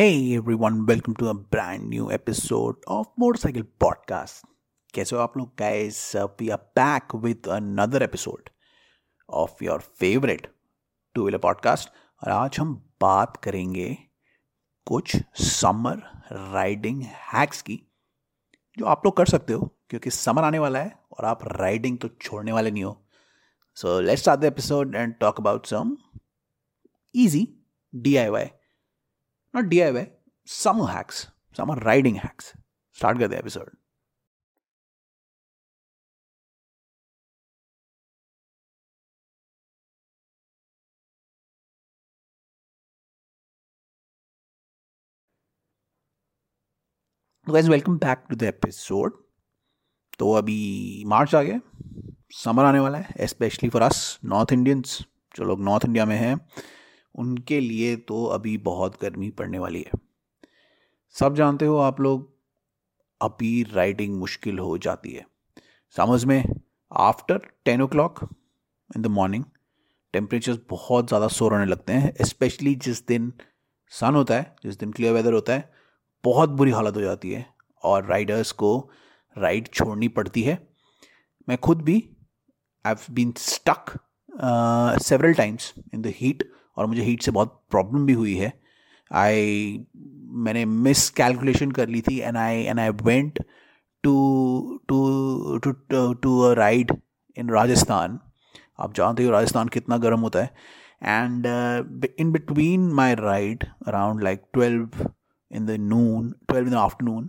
Hey everyone, welcome to a brand new episode of Motorcycle Podcast. कैसे हो आप लोग? Guys we are back with another episode of your favourite two wheeler podcast और आज हम बात करेंगे कुछ समर राइडिंग हैक्स की जो आप लोग कर सकते हो क्योंकि समर आने वाला है और आप राइडिंग तो छोड़ने वाले नहीं हो। So let's start the episode and talk about some easy DIY not DIY, summer hacks, summer riding hacks. Start करते episode. Guys welcome back to the episode तो अभी मार्च आ गया समर आने वाला है specially for us north Indians जो लोग नॉर्थ इंडिया में हैं उनके लिए तो अभी बहुत गर्मी पड़ने वाली है। सब जानते हो आप लोग अभी राइडिंग मुश्किल हो जाती है। समझ में? After ten o'clock in the morning temperature बहुत ज़्यादा सोर होने लगते हैं स्पेशली जिस दिन सन होता है, जिस दिन क्लियर वेदर होता है, बहुत बुरी हालत हो जाती है और राइडर्स को राइड छोड़नी पड़ती है। मैं खुद भी I have been stuck several times in the heat और मुझे हीट से बहुत प्रॉब्लम भी हुई है। आई मैंने मिस कैलकुलेशन कर ली थी and I and I went to to to to a ride in Rajasthan आप जानते हो राजस्थान कितना गर्म होता है। And in between my ride around like twelve in the noon twelve in the afternoon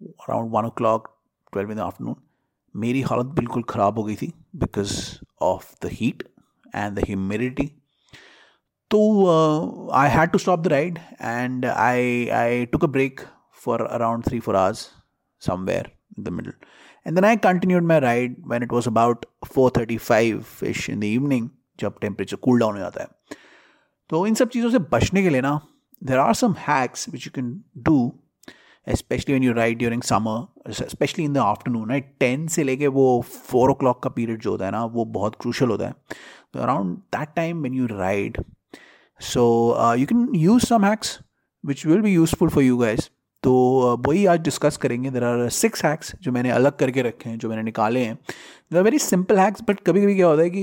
around one o'clock twelve in the afternoon मेरी हालत बिल्कुल ख़राब हो गई थी because of the heat and the humidity So uh, I had to stop the ride and I, I took a break for around three, four hours somewhere in the middle. And then I continued my ride when it was about 4.35 ish in the evening जब temperature cool down हो जाता है तो इन सब चीज़ों से बचने के लिए ना there are some hacks which you can do specially when you ride during summer specially in the afternoon right ten से लेके वो फोर ओ क्लॉक का पीरियड जो होता है ना वो बहुत क्रूशल होता है तो around that time when you ride so you can use some hacks which will be useful for you guys तो uh, वही आज डिस्कस करेंगे. देर आर सिक्स हैक्स जो मैंने अलग करके रखे हैं जो मैंने निकाले हैं. They are very simple hacks but कभी कभी क्या होता है कि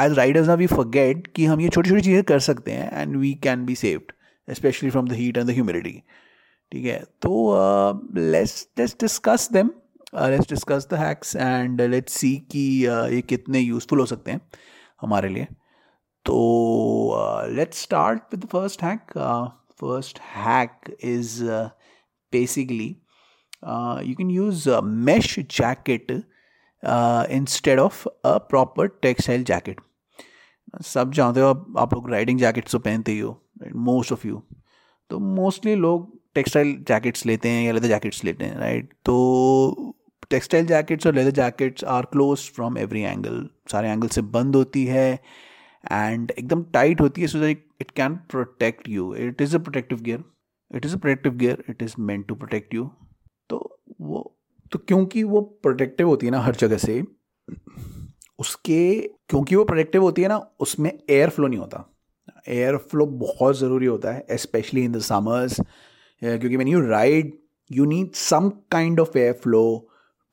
एज राइडर्स ना वी फॉरगेट कि हम ये छोटी छोटी चीज़ें कर सकते हैं and we can be saved specially from the heat and the humidity ठीक है? तो let's let's discuss them let's discuss the hacks and let's see कि uh, ये कितने यूज़फुल हो सकते हैं हमारे लिए. First hack. Uh, first hack is uh, basically uh, you can use a mesh jacket uh, instead of a proper textile सब जानते हो आप आप लोग राइडिंग जैकेट्स तो पहनते ही हो मोस्ट ऑफ़ यू तो मोस्टली लोग टेक्सटाइल जैकेट्स लेते हैं या लेदर जैकेट्स लेते हैं राइट तो टेक्सटाइल जैकेट्स और leather jackets are close from every angle सारे एंगल से बंद होती है। एंड एकदम टाइट होती है so that it can protect you it is a protective gear it is a protective gear it is meant to protect you तो वो तो क्योंकि वो प्रोटेक्टिव होती है ना हर जगह से, उसके, क्योंकि वो प्रोटेक्टिव होती है ना, उसमें एयर फ्लो नहीं होता. एयर फ्लो बहुत ज़रूरी होता है स्पेशली इन द समर्स क्योंकि when you ride you need some kind of air flow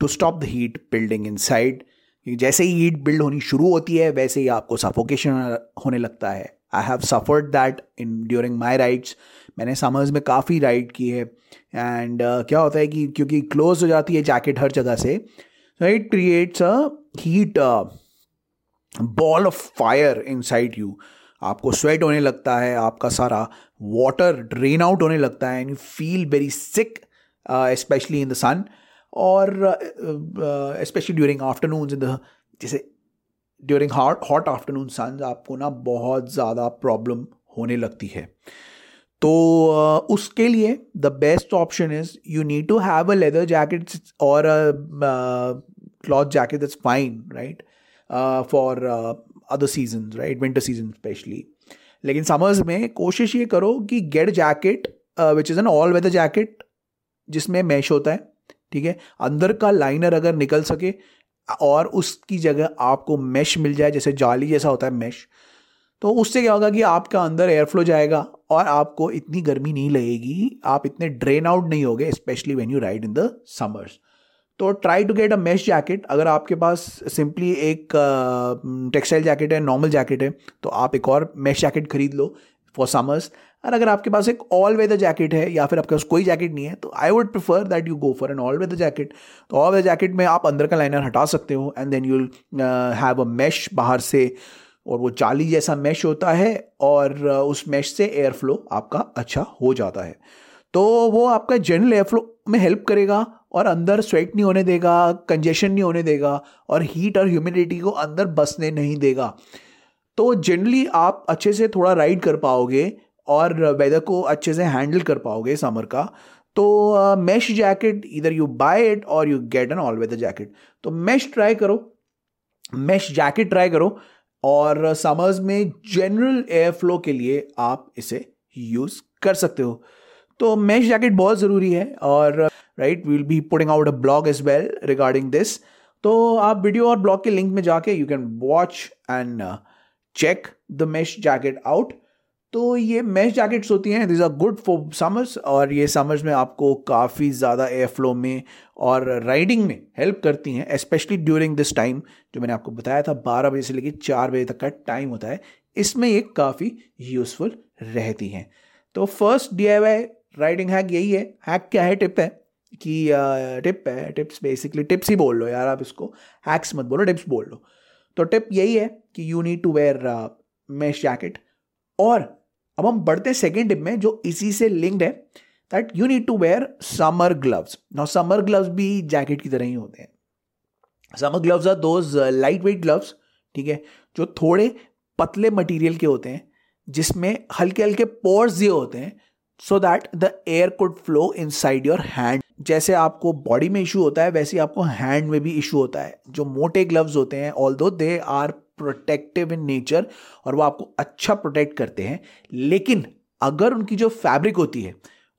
to stop the heat building inside जैसे ही हीट बिल्ड होनी शुरू होती है वैसे ही आपको सफोकेशन होने लगता है। I have suffered that in during my rides मैंने समर्स में काफ़ी राइड की है। एंड uh, क्या होता है कि क्योंकि क्लोज हो जाती है जैकेट हर जगह से it creates a heat ball of fire inside you आपको स्वेट होने लगता है आपका सारा वाटर ड्रेन आउट होने लगता है and you feel very sick specially in the sun और specially during afternoon in the जैसे during hot hot afternoon sun आपको ना बहुत ज़्यादा प्रॉब्लम होने लगती है। तो uh, उसके लिए the best option is you need to have a leather jacket और cloth jacket that's fine right for other season right winter season specially लेकिन समर्स में कोशिश ये करो कि get jacket which is an all weather jacket जिसमें mesh होता है। ठीक है? अंदर का लाइनर अगर निकल सके, और उसकी जगह आपको मैश मिल जाए, जैसे जाली जैसा होता है मैश तो उससे क्या होगा कि आपका अंदर एयर फ्लो जाएगा, और आपको इतनी गर्मी नहीं लगेगी, आप इतने ड्रेन आउट नहीं होगे specially when you ride in the summers तो try to get a mesh jacket अगर आपके पास सिंपली एक टेक्सटाइल जैकेट है नॉर्मल जैकेट है तो आप एक और मेश जैकेट खरीद लो फॉर समर्स और अगर आपके पास एक ऑल वेदर जैकेट है या फिर आपके पास कोई जैकेट नहीं है तो I would prefer that you go for an all weather jacket तो ऑल वेदर जैकेट में आप अंदर का लाइनर हटा सकते हो and then you'll have a mesh बाहर से और वो जाली जैसा मैश होता है और uh, उस मैश से एयर फ्लो आपका अच्छा हो जाता है। तो वो आपका जनरल एयर फ्लो में हेल्प करेगा और अंदर स्वेट नहीं होने देगा कंजेशन नहीं होने देगा और हीट और ह्यूमिडिटी को अंदर बसने नहीं देगा। तो जनरली आप अच्छे से थोड़ा राइड कर पाओगे और वेदर को अच्छे से हैंडल कर पाओगे समर का तो मैश जैकेट इधर यू बाय इट और you get an all weather jacket तो मैश ट्राई करो मैश जैकेट ट्राई करो और समर्स में जनरल एयर फ्लो के लिए आप इसे यूज़ कर सकते हो। तो मैश जैकेट बहुत ज़रूरी है और right we'll be putting out a blog as well regarding this तो आप वीडियो और ब्लॉग के लिंक में जाके you can watch and check the mesh jacket out तो ये मैश जैकेट्स होती हैं this are good for summers और ये समर्स में आपको काफ़ी ज़्यादा एयर फ्लो में और राइडिंग में हेल्प करती हैं स्पेशली ड्यूरिंग दिस टाइम जो मैंने आपको बताया था, बारह बजे से लेकर चार बजे तक का टाइम होता है, इसमें ये काफ़ी यूज़फुल रहती हैं। तो first D I Y riding hack यही है। हैक क्या है? टिप है कि टिप है टिप्स बेसिकली टिप्स ही बोल लो यार आप इसको। हैक्स मत बोलो टिप्स बोल लो। तो टिप यही है कि you need to wear mesh jacket और अब हम बढ़ते सेकेंड टिप में, जो इसी से लिंक्ड है that you need to wear summer gloves now summer gloves भी जैकेट की तरह ही होते हैं. Summer gloves are those lightweight gloves ठीक है, जो थोड़े पतले मटेरियल के होते हैं, जिसमें हल्के हल्के पोर्स ये होते हैं so that the air could flow inside your hand जैसे आपको बॉडी में इशू होता है, वैसे आपको हैंड में भी इशू होता है. जो मोटे ग्लव्स होते हैं although they are protective in nature और वो आपको अच्छा प्रोटेक्ट करते हैं। लेकिन अगर उनकी जो फैब्रिक होती है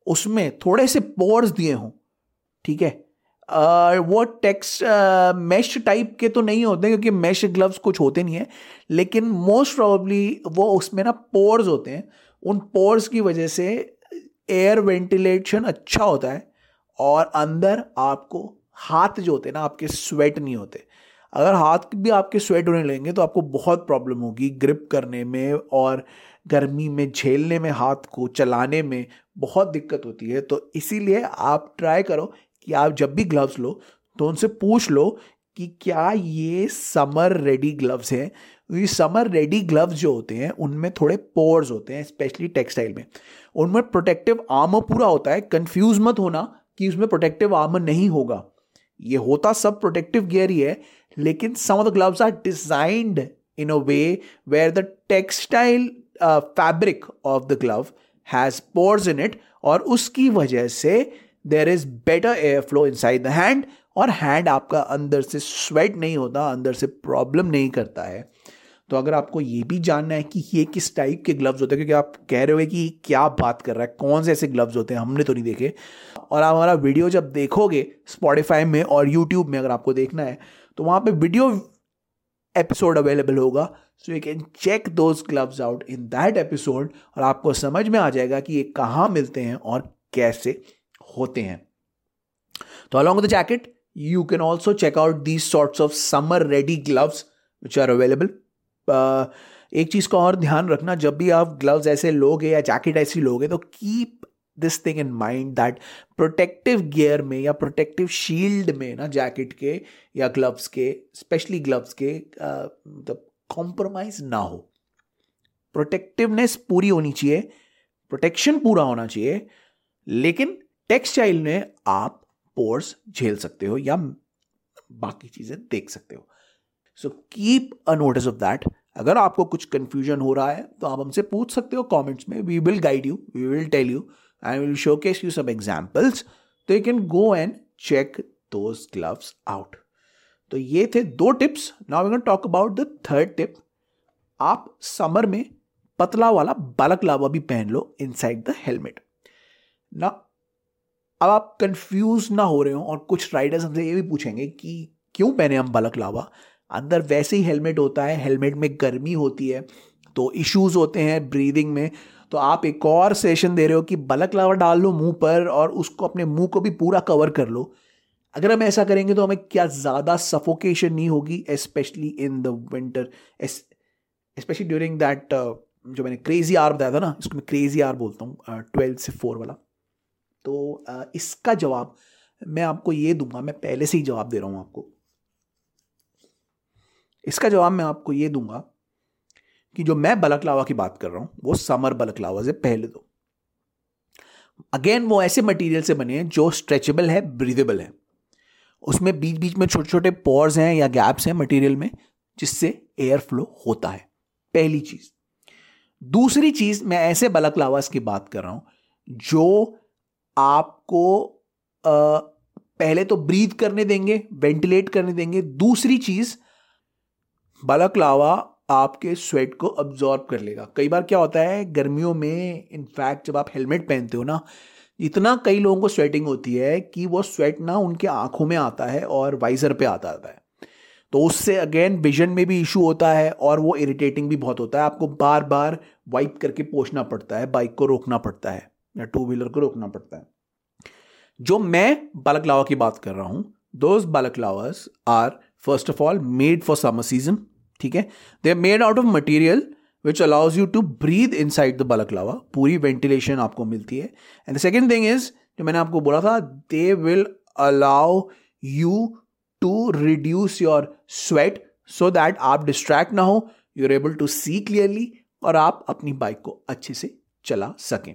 उसमें थोड़े से पोर्स दिए हों ठीक है? Uh, वो टेक्स मैश टाइप के तो नहीं होते क्योंकि मैश ग्लव्स कुछ होते नहीं है लेकिन मोस्ट प्रॉबली वो उसमें ना पोर्स होते हैं। उन पोर्स की वजह से एयर वेंटिलेशन अच्छा होता है और अंदर आपको हाथ जो होते हैं ना आपके स्वेट नहीं होते। अगर हाथ भी आपके स्वेट होने लगेंगे तो आपको बहुत प्रॉब्लम होगी ग्रिप करने में और गर्मी में, झेलने में हाथ को, चलाने में बहुत दिक्कत होती है। तो इसीलिए आप ट्राई करो कि आप जब भी ग्लव्स लो तो उनसे पूछ लो कि क्या ये समर रेडी ग्लव्स हैं? ये समर रेडी ग्लव्स जो होते हैं, उनमें थोड़े पोर्स होते हैं स्पेशली टेक्सटाइल में। उनमें प्रोटेक्टिव आर्मर पूरा होता है। कंफ्यूज मत होना कि उसमें प्रोटेक्टिव आर्मर नहीं होगा। ये होता सब प्रोटेक्टिव गियर ही है, लेकिन some of the gloves are designed in a way where the textile fabric of the glove has pores in it और उसकी वजह से there is better air flow inside the hand और हैंड आपका अंदर से स्वेट नहीं होता, अंदर से प्रॉब्लम नहीं करता है। तो अगर आपको ये भी जानना है कि ये किस टाइप के ग्लव्स होते हैं, क्योंकि आप कह रहे हो कि क्या बात कर रहा है, कौन से ऐसे ग्लव्स होते हैं, हमने तो नहीं देखे। और आप हमारा वीडियो जब देखोगे स्पॉटिफाई में और यूट्यूब में अगर आपको देखना है तो वहाँ पर वीडियो एपिसोड अवेलेबल होगा। So you can check those gloves out in that episode और आपको समझ में आ जाएगा कि ये कहाँ मिलते हैं और कैसे होते हैं। तो along the jacket you can also check out these sorts of summer ready gloves which are available एक चीज़ का और ध्यान रखना, जब भी आप ग्लव्स ऐसे लोगे या जैकेट ऐसी लोगे तो keep this thing in mind that protective gear में या प्रोटेक्टिव शील्ड में ना जैकेट के या ग्लव्स के स्पेशली ग्लव्स के मतलब कॉम्प्रोमाइज ना हो। प्रोटेक्टिवनेस पूरी होनी चाहिए प्रोटेक्शन पूरा होना चाहिए, लेकिन टेक्सटाइल में आप पोर्स झेल सकते हो या बाकी चीज़ें देख सकते हो। So keep a notice of that अगर आपको कुछ कंफ्यूजन हो रहा है तो आप हमसे पूछ सकते हो कमेंट्स में। We will guide you we will tell you I will showcase you सब एग्जाम्पल्स तो you can go and check those gloves out तो ये थे दो tips now we talk about the third tip आप समर में पतला वाला बालक लावा भी पहन लो इनसाइड द हेलमेट ना अब आप कंफ्यूज ना हो रहे हो और कुछ राइडर्स हमसे ये भी पूछेंगे कि क्यों पहने हम बालक लावा? अंदर वैसे ही हेलमेट होता है हेलमेट में गर्मी होती है तो इश्यूज़ होते हैं ब्रीदिंग में। तो आप एक और सेशन दे रहे हो कि बलक लावा डाल लो मुँह पर और उसको अपने मुँह को भी पूरा कवर कर लो। अगर हम ऐसा करेंगे तो हमें क्या ज़्यादा सफोकेशन नहीं होगी specially in the winter specially during that जो मैंने क्रेजी आर बताया था ना इसको मैं क्रेजी आर बोलता हूँ ट्वेल्थ से फोर वाला। तो uh, इसका जवाब मैं आपको ये दूँगा मैं पहले से ही जवाब दे रहा हूँ आपको। इसका जवाब मैं आपको ये दूँगा कि जो मैं बलकलावा की बात कर रहा हूँ वो समर बलकलावा से पहले दो। अगेन वो ऐसे मटेरियल से बने हैं जो स्ट्रेचेबल है ब्रीदेबल है। उसमें बीच बीच में छोटे छोटे पोर्स हैं या गैप्स हैं मटेरियल में जिससे एयर फ्लो होता है। पहली चीज़। दूसरी चीज़ मैं ऐसे बलक लावास की बात कर रहा हूँ जो आपको आ, पहले तो ब्रीथ करने देंगे वेंटिलेट करने देंगे। दूसरी चीज़ बलक लावा आपके स्वेट को अब्जॉर्ब कर लेगा। कई बार क्या होता है, गर्मियों में इनफैक्ट जब आप हेलमेट पहनते हो ना, इतना कई लोगों को स्वेटिंग होती है कि वो स्वेट ना उनके आँखों में आता है और वाइजर पे आता है। तो उससे अगेन विजन में भी इशू होता है और वो इरिटेटिंग भी बहुत होता है। आपको बार बार वाइप करके पोछना पड़ता है बाइक को रोकना पड़ता है या टू व्हीलर को रोकना पड़ता है। जो मैं बालक लावा की बात कर रहा हूँ those balaclavas are first of all made for summer season ठीक है? They are made out of material which allows you to breathe inside the balaclava पूरी वेंटिलेशन आपको मिलती है। And the second thing is जो मैंने आपको बोला था they will allow you to reduce your sweat so that आप डिस्ट्रैक्ट ना हो you are able to see clearly और आप अपनी बाइक को अच्छे से चला सकें।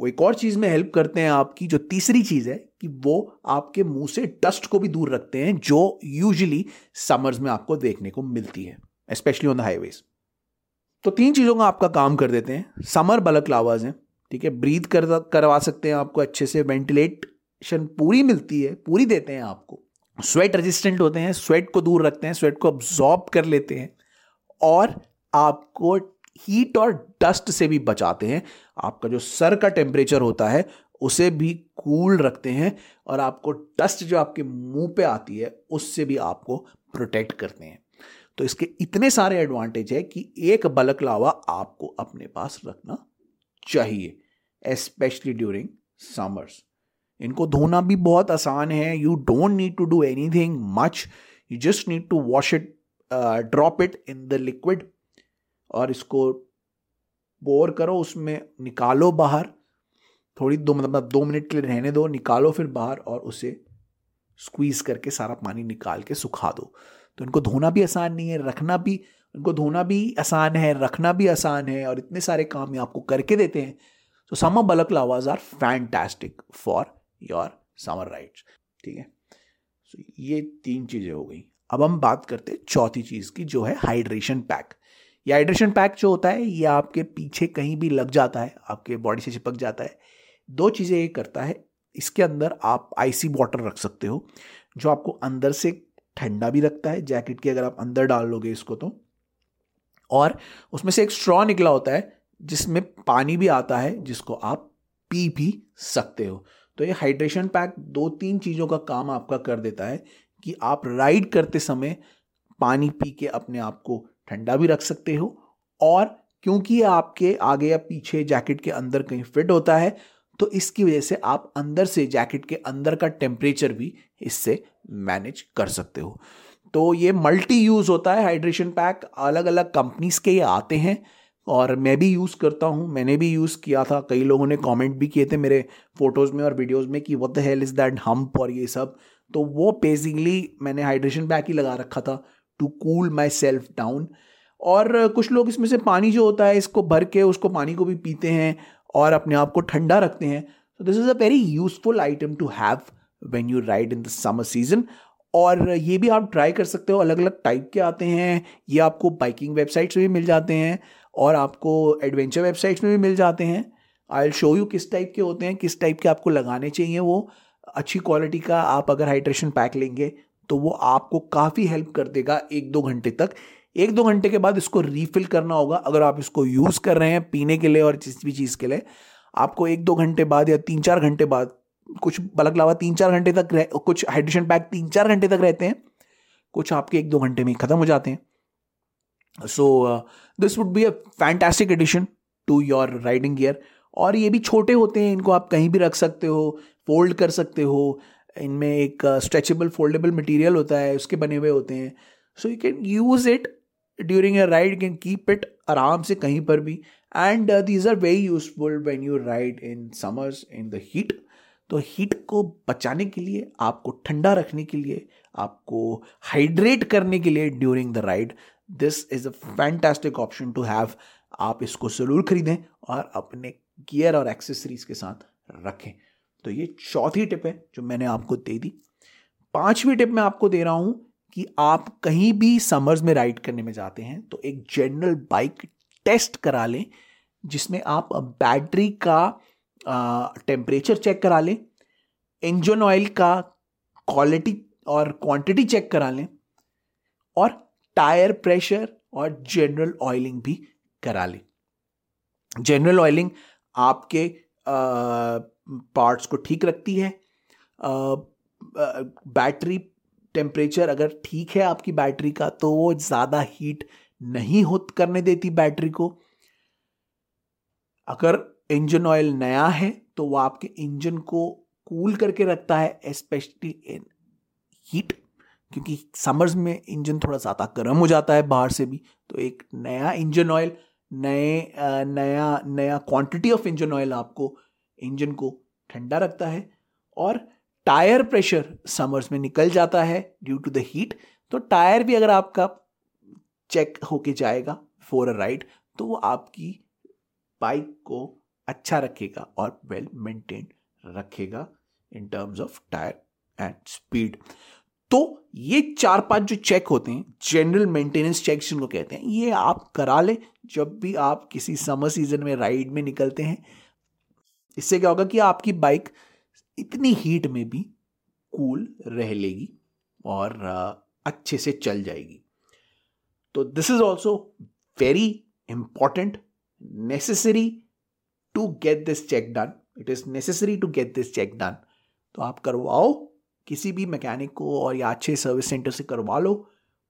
वो एक और चीज़ में हेल्प करते हैं आपकी, जो तीसरी चीज़ है, कि वो आपके मुँह से डस्ट को भी दूर रखते हैं, जो यूजली समर्स में आपको देखने को मिलती है स्पेशली ऑन द हाईवेज तो तीन चीज़ों का आपका काम कर देते हैं। समर बलक लावाज हैं, ठीक है? ब्रीथ कर, करवा सकते हैं आपको अच्छे से। वेंटिलेशन पूरी मिलती है, पूरी देते हैं आपको। स्वेट रेजिस्टेंट होते हैं स्वेट को दूर रखते हैं स्वेट को अब्जॉर्ब कर लेते हैं। और आपको हीट और डस्ट से भी बचाते हैं। आपका जो सर का टेम्परेचर होता है, उसे भी कूल रखते हैं और आपको डस्ट जो आपके मुँह पे आती है, उससे भी आपको प्रोटेक्ट करते हैं। तो इसके इतने सारे एडवांटेज है कि एक बलक लावा आपको अपने पास रखना चाहिए स्पेशली ड्यूरिंग समर्स इनको धोना भी बहुत आसान है। You don't need to do anything much you just need to wash it drop it in the liquid और इसको बोर करो, उसमें निकालो बाहर। थोड़ी दो मतलब दो मिनट के लिए रहने दो, निकालो फिर बाहर और उसे स्क्वीज करके सारा पानी निकाल के सुखा दो। तो इनको धोना भी आसान नहीं है, रखना भी, इनको धोना भी आसान है, रखना भी आसान है और इतने सारे काम ये आपको करके देते हैं। तो summer balaclavas are fantastic for your summer rides ठीक है? सो ये तीन चीज़ें हो गई। अब हम बात करते हैं चौथी चीज़ की, जो है हाइड्रेशन पैक ये हाइड्रेशन पैक जो होता है, ये आपके पीछे कहीं भी लग जाता है, आपके बॉडी से चिपक जाता है। दो चीज़ें ये करता है, इसके अंदर आप आईसी वाटर रख सकते हो, जो आपको अंदर से ठंडा भी रखता है जैकेट के अगर आप अंदर डाल लोगे इसको तो। और उसमें से एक स्ट्रॉ निकला होता है, जिसमें पानी भी आता है, जिसको आप पी भी सकते हो। तो ये हाइड्रेशन पैक दो तीन चीज़ों का काम आपका कर देता है कि आप राइड करते समय पानी पी के अपने आप को ठंडा भी रख सकते हो। और क्योंकि ये आपके आगे या पीछे जैकेट के अंदर कहीं फिट होता है तो इसकी वजह से आप अंदर से जैकेट के अंदर का टेम्परेचर भी इससे मैनेज कर सकते हो। तो ये मल्टी यूज़ होता है हाइड्रेशन पैक। अलग अलग कंपनीज़ के ये आते हैं और मैं भी यूज़ करता हूँ, मैंने भी यूज़ किया था। कई लोगों ने कमेंट भी किए थे मेरे फ़ोटोज़ में और वीडियोज़ में कि what the hell is that hump और ये सब। तो वो बेसिकली मैंने हाइड्रेशन पैक ही लगा रखा था। To cool myself down और कुछ लोग इसमें से पानी जो होता है, इसको भर के उसको पानी को भी पीते हैं और अपने आप को ठंडा रखते हैं। तो this is a very useful item to have when you ride in the summer season और, ये भी आप ट्राई कर सकते हो। अलग अलग टाइप के आते हैं। ये आपको बाइकिंग वेबसाइट्स में भी मिल जाते हैं और आपको एडवेंचर वेबसाइट्स में भी मिल जाते हैं। आई विल शो यू किस टाइप के होते हैं, किस टाइप के आपको लगाने चाहिए वो। अच्छी क्वालिटी का आप अगर हाइड्रेशन पैक लेंगे तो वो आपको काफ़ी हेल्प कर देगा एक दो घंटे तक। एक दो घंटे के बाद इसको रीफिल करना होगा। अगर आप इसको यूज़ कर रहे हैं पीने के लिए और जिस भी चीज़ के लिए आपको एक दो घंटे बाद या तीन चार घंटे बाद कुछ बलक लावा तीन चार घंटे तक रह, कुछ हाइड्रेशन पैक तीन चार घंटे तक रहते हैं कुछ आपके एक दो घंटे में ख़त्म हो जाते हैं। So this would be a fantastic addition to your riding gear और ये भी छोटे होते हैं इनको आप कहीं भी रख सकते हो फोल्ड कर सकते हो इनमें एक स्ट्रेचेबल फोल्डेबल मटेरियल होता है, उसके बने हुए होते हैं। So you can use it during a ride can keep it आराम से कहीं पर भी। And these are very useful when you ride in summers in the heat तो हीट को बचाने के लिए, आपको ठंडा रखने के लिए, आपको हाइड्रेट करने के लिए during the ride this is a fantastic option to have आप इसको ज़रूर खरीदें और अपने गियर और एक्सेसरीज के साथ रखें। तो ये चौथी टिप है जो मैंने आपको दे दी। पांचवी टिप मैं आपको दे रहा हूँ कि आप कहीं भी समर्स में राइड करने में जाते हैं तो एक जनरल बाइक टेस्ट करा लें, जिसमें आप बैटरी का टेम्परेचर चेक करा लें, इंजन ऑयल का क्वालिटी और क्वांटिटी चेक करा लें, और टायर प्रेशर और जनरल ऑयलिंग भी करा लें। जनरल ऑयलिंग आपके पार्ट्स को ठीक रखती है। बैटरी टेम्परेचर अगर ठीक है आपकी बैटरी का तो वो ज़्यादा हीट नहीं हो करने देती बैटरी को। अगर इंजन ऑयल नया है तो वो आपके इंजन को कूल करके रखता है स्पेशली इन हीट, क्योंकि समर्स में इंजन थोड़ा ज़्यादा गर्म हो जाता है बाहर से भी। तो एक नया इंजन ऑयल, नए नया नया क्वांटिटी ऑफ़ इंजन ऑयल आपको इंजन को ठंडा रखता है और टायर प्रेशर समर्स में निकल जाता है ड्यू टू द हीट तो टायर भी अगर आपका चेक होके जाएगा फॉर अ राइड तो वो आपकी बाइक को अच्छा रखेगा और वेल मेंटेन रखेगा in terms of tyre and speed तो ये चार पाँच जो चेक होते हैं जनरल मेंटेनेंस चेक जिनको कहते हैं, ये आप करा ले जब भी आप किसी समर सीज़न में राइड में निकलते हैं। इससे क्या होगा कि आपकी बाइक इतनी हीट में भी कूल रह लेगी और अच्छे से चल जाएगी। तो this is also very important necessary to get this check done it is necessary to get this check done तो आप करवाओ, किसी भी मैकेनिक को और या अच्छे सर्विस सेंटर से करवा लो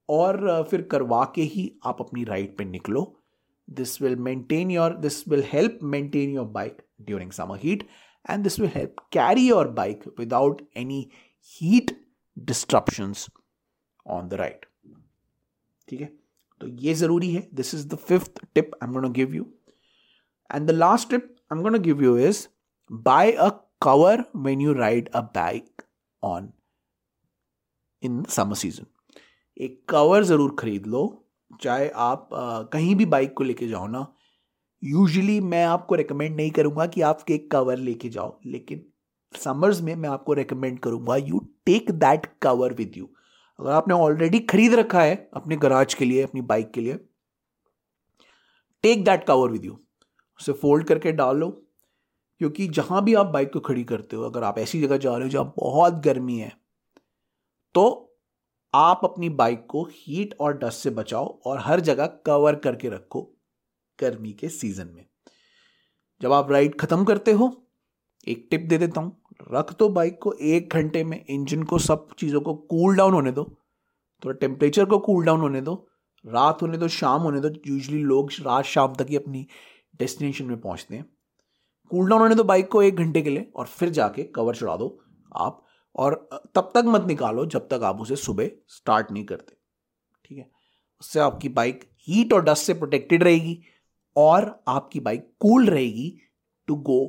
और, फिर करवा के ही आप अपनी राइड पे निकलो। This will maintain your this will help maintain your bike during summer heat and this will help carry your bike without any heat disruptions on the ride ठीक है तो ये ज़रूरी है। This is the fifth tip I am gonna give you and the last tip I am gonna give you is buy a cover when you ride a bike on in summer season एक cover ज़रूर खरीद लो चाहे आप आ, कहीं भी bike को लेके जाओ ना यूजुअली मैं आपको रिकमेंड नहीं करूँगा कि आप एक कवर लेके जाओ लेकिन समर्स में मैं आपको रिकमेंड करूँगा you take that cover with you अगर आपने ऑलरेडी खरीद रखा है अपने गराज के लिए अपनी बाइक के लिए take that cover with you उसे फोल्ड करके डाल लो क्योंकि जहाँ भी आप बाइक को खड़ी करते हो अगर आप ऐसी जगह जा रहे हो जहाँ बहुत गर्मी है तो आप अपनी बाइक को हीट और डस्ट से बचाओ और हर जगह कवर करके रखो गर्मी के सीज़न में। जब आप राइड खत्म करते हो, एक टिप दे देता हूँ, रख दो बाइक को एक घंटे में इंजन को सब चीज़ों को कूल डाउन होने दो, थोड़ा टेम्परेचर को कूल डाउन होने दो, रात होने दो, शाम होने दो यूजली लोग रात शाम तक ही अपनी डेस्टिनेशन में पहुँचते हैं। कूल डाउन होने दो बाइक को एक घंटे के लिए और फिर जाके कवर चढ़ा दो। आप और तब तक मत निकालो जब तक आप उसे सुबह स्टार्ट नहीं करते। ठीक है? उससे आपकी बाइक हीट और डस्ट से प्रोटेक्टेड रहेगी और आपकी बाइक कूल रहेगी to go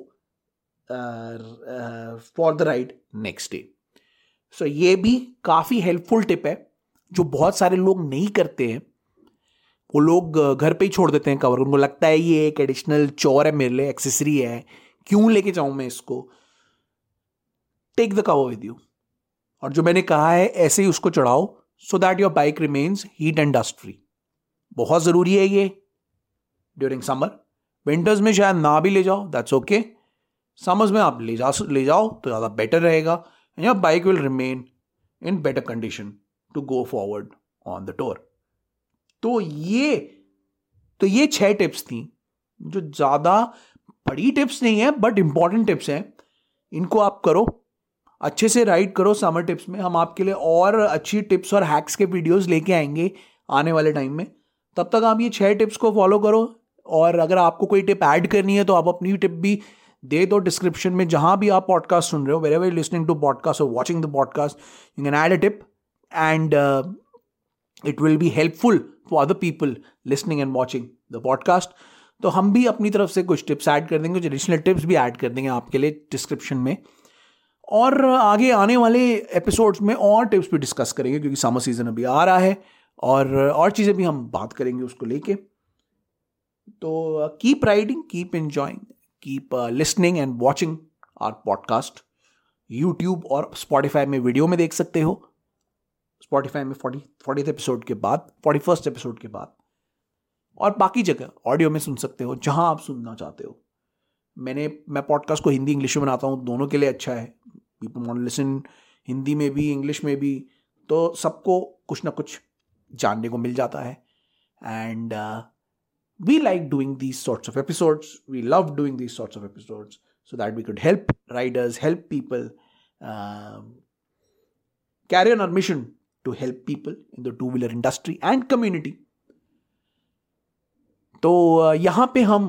for the ride next day so ये भी काफ़ी हेल्पफुल टिप है, जो बहुत सारे लोग नहीं करते हैं। वो लोग घर पे ही छोड़ देते हैं कवर उनको लगता है ये एक एडिशनल चोर है मेरे लिए एक्सेसरी है। क्यों लेके जाऊँ मैं इसको? Take the cover with you और जो मैंने कहा है, ऐसे ही उसको चढ़ाओ so that your bike remains heat and dust free बहुत ज़रूरी है ये ड्यूरिंग समर विंटर्स में शायद ना भी ले जाओ दैट्स ओके समर्स में आप ले जा, ले जाओ तो ज़्यादा बेटर रहेगा. And your bike will remain in better condition to go forward on the tour तो ये तो ये छह टिप्स थी, जो ज़्यादा बड़ी टिप्स नहीं है बट इंपॉर्टेंट टिप्स हैं. इनको आप करो अच्छे से राइड करो समर टिप्स में। हम आपके लिए और अच्छी टिप्स और हैक्स के वीडियोस लेके आएँगे आने वाले टाइम में। तब तक आप ये छह टिप्स को फॉलो करो और अगर आपको कोई टिप ऐड करनी है तो आप अपनी टिप भी दे दो डिस्क्रिप्शन में। जहाँ भी आप पॉडकास्ट सुन रहे हो wherever listening to podcast और watching the podcast you can add a tip and it will be helpful for other people listening and watching the podcast तो हम भी अपनी तरफ़ से कुछ टिप्स ऐड कर देंगे, कुछ एडिशनल टिप्स भी ऐड कर देंगे आपके लिए डिस्क्रिप्शन में। और आगे आने वाले एपिसोड्स में और टिप्स भी डिस्कस करेंगे, क्योंकि समर सीज़न अभी आ रहा है और और चीज़ें भी हम बात करेंगे उसको लेके। तो keep riding keep enjoying keep listening and watching our podcast YouTube और स्पॉटिफाई में वीडियो में देख सकते हो। स्पॉटिफाई में फोर्टी फोर्टी एपिसोड के बाद फोर्टी फ़र्स्ट एपिसोड के बाद। और बाकी जगह ऑडियो में सुन सकते हो, जहाँ आप सुनना चाहते हो। मैंने, मैं पॉडकास्ट को हिंदी, इंग्लिश में बनाता हूँ, दोनों के लिए अच्छा है। पीपल वॉन्ट लिसन हिंदी में भी इंग्लिश में भी तो सबको कुछ ना कुछ जानने को मिल जाता है। And we like doing these sorts of episodes we love doing these sorts of episodes so that we could help riders help people carry on our mission to help people in the two wheeler industry and community तो uh, यहाँ पे हम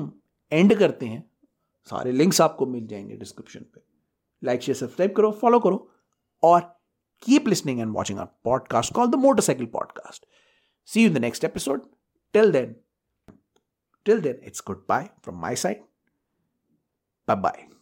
and करते हैं। सारे links आपको मिल जाएँगे description पे। लाइक शेयर सब्सक्राइब करो फॉलो करो, और keep listening and watching our podcast call the motorcycle podcast see you in the next episode till then till then it's goodbye from my side bye bye.